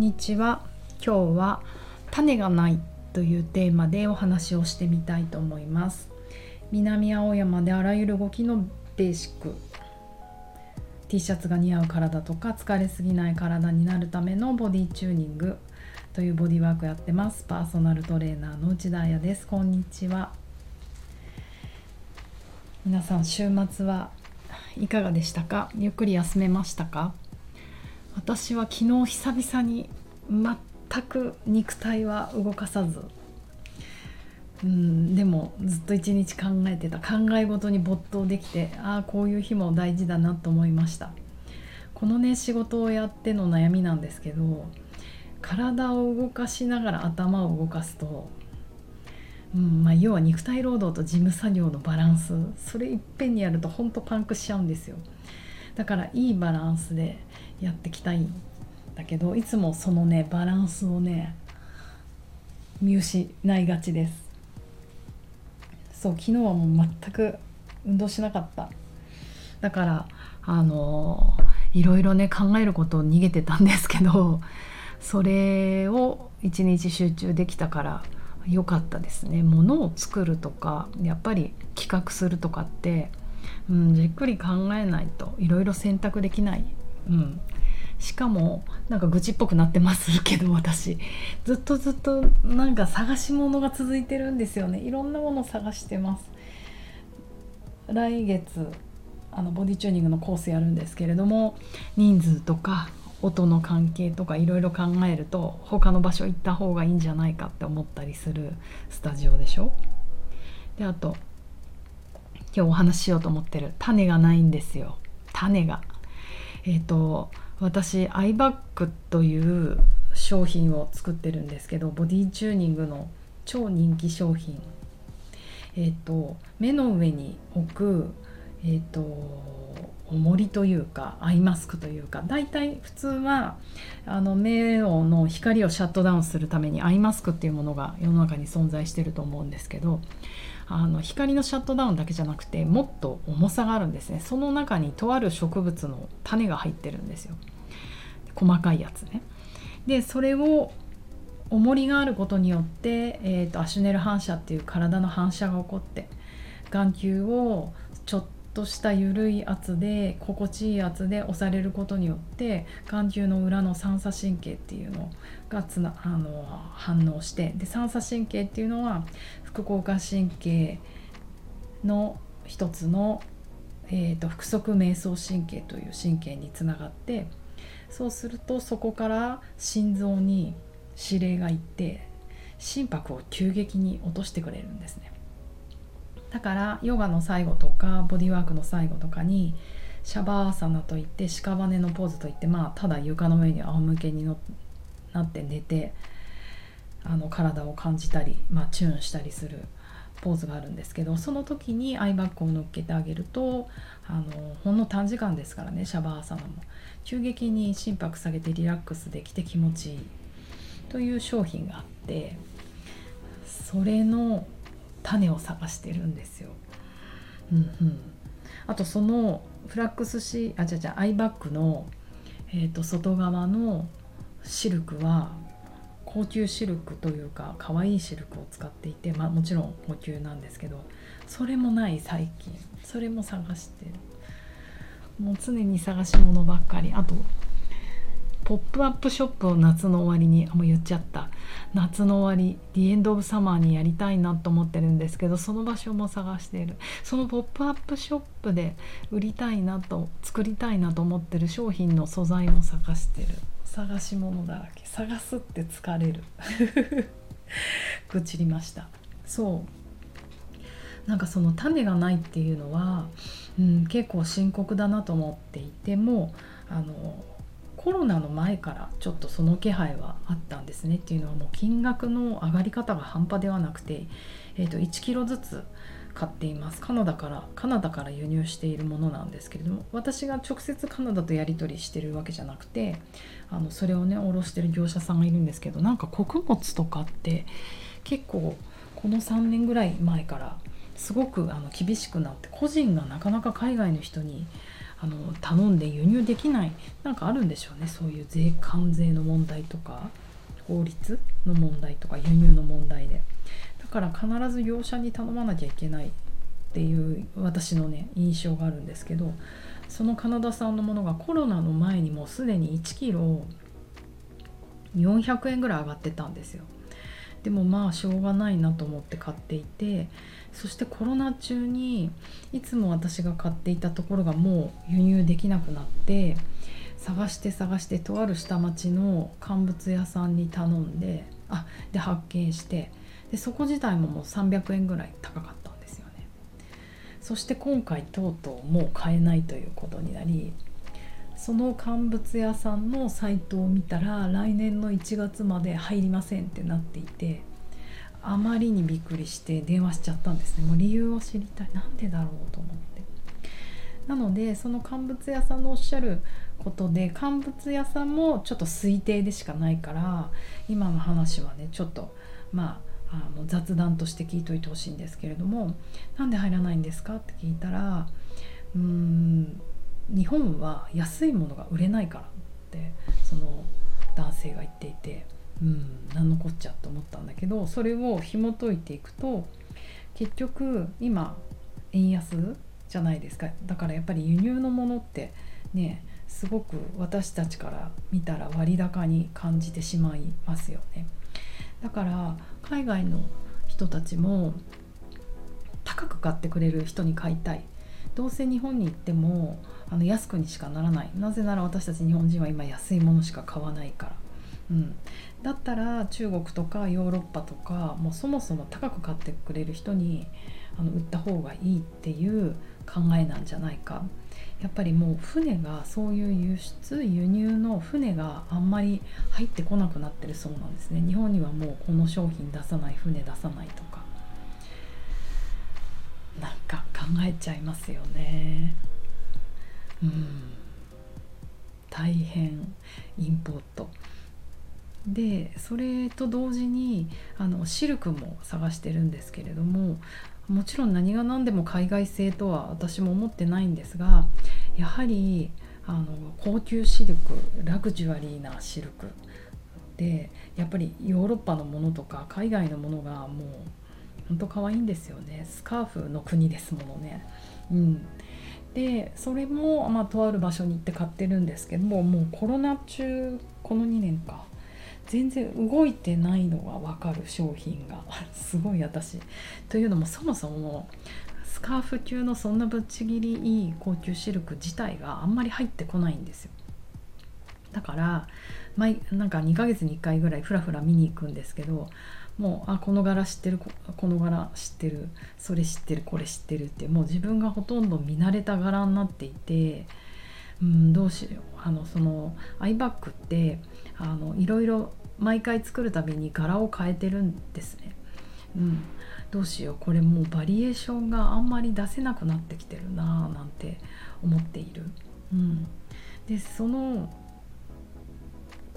んにちは。今日は種がないというテーマでお話をしてみたいと思います。南青山であらゆる動きのベーシック。T シャツが似合う体とか疲れすぎない体になるためのボディチューニングというボディワークやってます。パーソナルトレーナーの内田彩です。こんにちは。皆さん週末はいかがでしたか？ゆっくり休めましたか？私は昨日久々に全く肉体は動かさず。うんでもずっと一日考えてた。考え事に没頭できてああこういう日も大事だなと思いました。このね仕事をやっての悩みなんですけど体を動かしながら頭を動かすと、うんまあ、要は肉体労働と事務作業のバランス。それいっぺんにやるとほんとパンクしちゃうんですよ。だからいいバランスでやっていきたい。だけどいつもそのねバランスをね見失いがちです。そう昨日はもう全く運動しなかった。だからあのいろいろね考えることを逃げてたんですけどそれを一日集中できたから良かったですね。ものを作るとかやっぱり企画するとかって、うん、じっくり考えないといろいろ選択できない、うん、しかもなんか愚痴っぽくなってますけど私。ずっとずっとなんか探し物が続いてるんですよね。いろんなもの探してます。来月あのボディチューニングのコースやるんですけれども人数とか音の関係とかいろいろ考えると他の場所行った方がいいんじゃないかって思ったりするスタジオでしょ。であと今日お話ししようと思ってる種がないんですよ。種が。えっ、ー、と私アイバッグという商品を作ってるんですけどボディチューニングの超人気商品。えっ、ー、と目の上に置くえっ、ー、と重りというかアイマスクというか大体普通はあの目の光をシャットダウンするためにアイマスクっていうものが世の中に存在してると思うんですけどあの光のシャットダウンだけじゃなくてもっと重さがあるんですね。その中にとある植物の種が入ってるんですよ。細かいやつね。でそれを重りがあることによって、えーと、アシュネル反射っていう体の反射が起こって眼球をちょっとした緩い圧で心地いい圧で押されることによって眼球の裏の三叉神経っていうのがつなあの反応してで三叉神経っていうのは副交感神経の一つの、えーと、腹側瞑想神経という神経につながってそうするとそこから心臓に指令がいって心拍を急激に落としてくれるんですね。だからヨガの最後とかボディワークの最後とかにシャバーサナといって屍のポーズといってまあただ床の上に仰向けになって寝てあの体を感じたり、まあ、チューンしたりするポーズがあるんですけどその時にアイバッグを乗っけてあげるとあのほんの短時間ですからねシャバーサナも。急激に心拍下げてリラックスできて気持ちいいという商品があってそれの種を探してるんですよ。うんうん、あとそのフラックスシあじゃじゃアイバッグの、えーと外側のシルクは高級シルクというか可愛いシルクを使っていて、まあ、もちろん高級なんですけどそれもない最近。それも探してる。もう常に探し物ばっかり。あとポップアップショップを夏の終わりにあもう言っちゃった。夏の終わり「ディエンド・オブ・サマー」にやりたいなと思ってるんですけどその場所も探している。そのポップアップショップで売りたいなと作りたいなと思ってる商品の素材も探してる。探し物だらけ。探すって疲れる。愚痴りました。そう。なんかその種がないっていうのは、うん、結構深刻だなと思っていてもあのコロナの前からちょっとその気配はあったんですねっていうのはもう金額の上がり方が半端ではなくて、えー、と1キロずつ買っています。カナダからカナダから輸入しているものなんですけれども私が直接カナダとやり取りしてるわけじゃなくてあのそれをね卸してる業者さんがいるんですけどなんか穀物とかって結構この3年ぐらい前からすごくあの厳しくなって個人がなかなか海外の人にあの頼んで輸入できないなんかあるんでしょうね。そういう税関税の問題とか法律の問題とか輸入の問題で。だから必ず業者に頼まなきゃいけないっていう私のね印象があるんですけどそのカナダ産のものがコロナの前にもうすでに1キロ400円ぐらい上がってたんですよ。でもまあしょうがないなと思って買っていてそしてコロナ中にいつも私が買っていたところがもう輸入できなくなって探して探してとある下町の乾物屋さんに頼んであで発見してでそこ自体ももう300円ぐらい高かったんですよね。そして今回とうとうもう買えないということになりその乾物屋さんのサイトを見たら来年の1月まで入りませんってなっていてあまりにびっくりして電話しちゃったんですね。もう理由を知りたい。なんでだろうと思って。なのでその乾物屋さんのおっしゃることで乾物屋さんもちょっと推定でしかないから今の話はねちょっとまああの雑談として聞いといてほしいんですけれどもなんで入らないんですか？って聞いたらうーん日本は安いものが売れないからってその男性が言っていてうん何のこっちゃと思ったんだけどそれを紐解いていくと結局今円安じゃないですか。だからやっぱり輸入のものってねすごく私たちから見たら割高に感じてしまいますよね。だから海外の人たちも高く買ってくれる人に買いたい。どうせ日本に行ってもあの安くにしかならない。なぜなら私たち日本人は今安いものしか買わないから。うん、だったら中国とかヨーロッパとかもうそもそも高く買ってくれる人にあの売った方がいいっていう考えなんじゃないか。やっぱりもう船がそういう輸出輸入の船があんまり入ってこなくなってるそうなんですね。日本にはもうこの商品出さない船出さないとか。なんか考えちゃいますよね。うん。大変インポート。でそれと同時にあのシルクも探してるんですけれどももちろん何が何でも海外製とは私も思ってないんですがやはりあの高級シルクラグジュアリーなシルクでやっぱりヨーロッパのものとか海外のものがもうほんと可愛いんですよね。スカーフの国ですものね。うん、でそれも、まあ、とある場所に行って買ってるんですけどももうコロナ中この2年か全然動いてないのが分かる商品が すごい私。というのもそもそもスカーフ級のそんなぶっちぎりいい高級シルク自体があんまり入ってこないんですよ。だから毎なんか2ヶ月に1回ぐらいふらふら見に行くんですけどもうあこの柄知ってるこの柄知ってるそれ知ってるこれ知ってるってもう自分がほとんど見慣れた柄になっていてうんどうしようあのそのアイバッグってあのいろいろ毎回作るたびに柄を変えてるんですね。うん、どうしようこれもうバリエーションがあんまり出せなくなってきてるなぁなんて思っている。うん、でその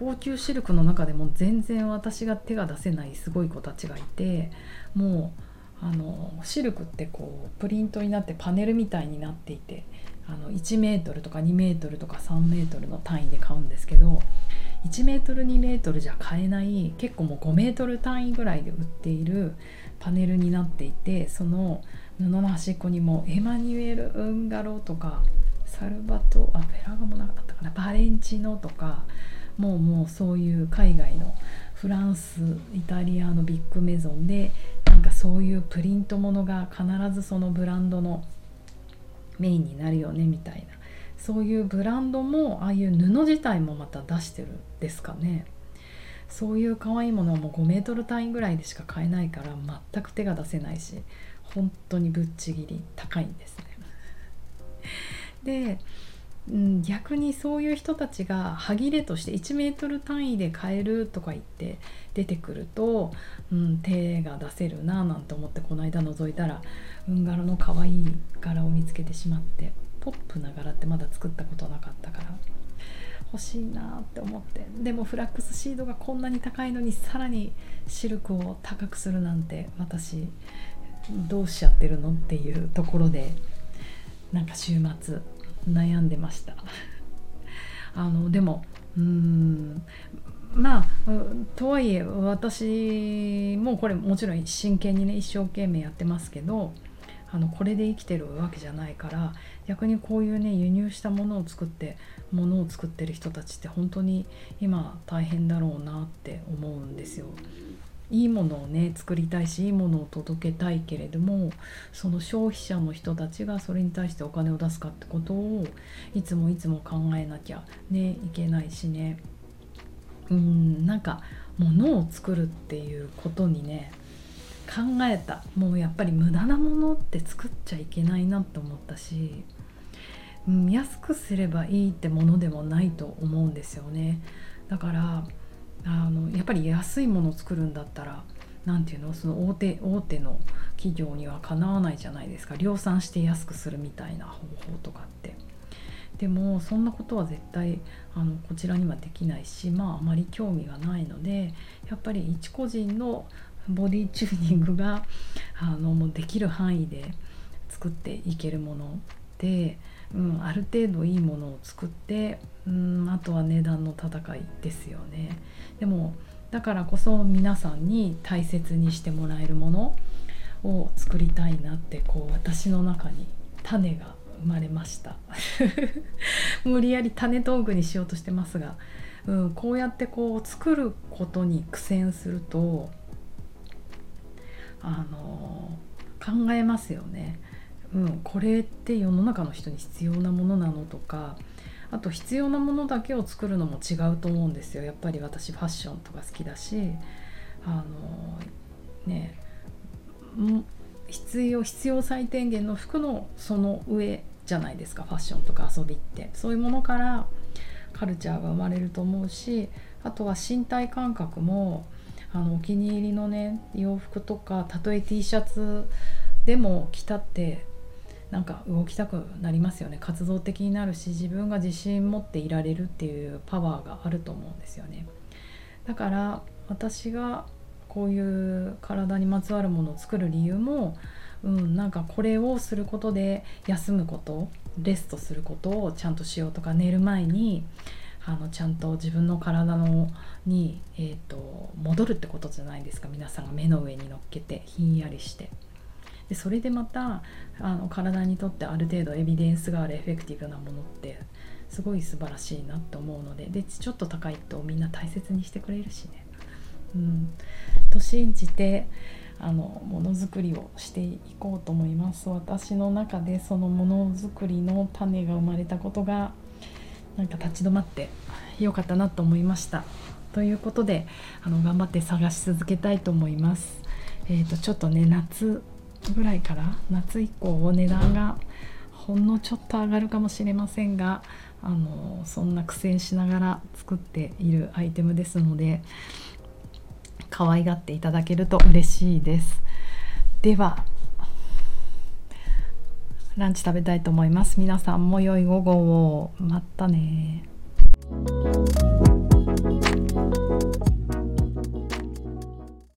高級シルクの中でも全然私が手が出せないすごい子たちがいてもうあのシルクってこうプリントになってパネルみたいになっていてあの1メートルとか2メートルとか3メートルの単位で買うんですけど1メートル2メートルじゃ買えない結構もう5メートル単位ぐらいで売っているパネルになっていてその布の端っこにもエマニュエル・ウンガロとかサルバトあフェラガもなかったかなバレンチノとかもうもうそういう海外のフランスイタリアのビッグメゾンでなんかそういうプリントものが必ずそのブランドのメインになるよねみたいな。そういうブランドもああいう布自体もまた出してるんですかね。そういう可愛いものはもう5メートル単位ぐらいでしか買えないから全く手が出せないし本当にぶっちぎり高いんですね。で、うん、逆にそういう人たちが歯切れとして1メートル単位で買えるとか言って出てくると、うん、手が出せるななんて思ってこの間覗いたら運柄の可愛い柄を見つけてしまってポップな柄ってまだ作ったことなかったから欲しいなって思ってでもフラックスシードがこんなに高いのにさらにシルクを高くするなんて私どうしちゃってるのっていうところでなんか週末悩んでました あのでもうんまあとはいえ私もこれもちろん真剣にね一生懸命やってますけどあのこれで生きてるわけじゃないから逆にこういうね輸入したものを作ってものを作ってる人たちって本当に今大変だろうなって思うんですよ。いいものをね作りたいしいいものを届けたいけれどもその消費者の人たちがそれに対してお金を出すかってことをいつもいつも考えなきゃねいけないしね。うんなんか物を作るっていうことにね考えた。もうやっぱり無駄なものって作っちゃいけないなって思ったし、うん、安くすればいいってものでもないと思うんですよね。だからあのやっぱり安いものを作るんだったら何ていうの？その大手大手の企業にはかなわないじゃないですか量産して安くするみたいな方法とかって。でもそんなことは絶対あのこちらにはできないしまああまり興味がないのでやっぱり一個人のボディチューニングがあのもうできる範囲で作っていけるもので、うん、ある程度いいものを作って、うん、あとは値段の戦いですよね。でもだからこそ皆さんに大切にしてもらえるものを作りたいなってこう私の中に種が生まれました 無理やり種道具にしようとしてますが、うん、こうやってこう作ることに苦戦するとあの考えますよね。うん、これって世の中の人に必要なものなのとかあと必要なものだけを作るのも違うと思うんですよ。やっぱり私ファッションとか好きだしあのね必要必要最低限の服のその上じゃないですか。ファッションとか遊びって。そういうものからカルチャーが生まれると思うしあとは身体感覚もあのお気に入りのね洋服とかたとえ T シャツでも着たってなんか動きたくなりますよね。活動的になるし自分が自信持っていられるっていうパワーがあると思うんですよね。だから私がこういう体にまつわるものを作る理由も、うん、なんかこれをすることで休むことレストすることをちゃんとしようとか寝る前にあのちゃんと自分の体のに、えーと、戻るってことじゃないですか。皆さんが目の上に乗っけてひんやりして。でそれでまたあの体にとってある程度エビデンスがあるエフェクティブなものってすごい素晴らしいなって思うのででちょっと高いとみんな大切にしてくれるしね。うん、と信じてあのものづくりをしていこうと思います。私の中でそのものづくりの種が生まれたことがなんか立ち止まってよかったなと思いました。ということであの頑張って探し続けたいと思います。えーと、ちょっとね夏ぐらいから夏以降お値段がほんのちょっと上がるかもしれませんがあのそんな苦戦しながら作っているアイテムですので可愛がっていただけると嬉しいです。ではランチ食べたいと思います。皆さんも良い午後を。またね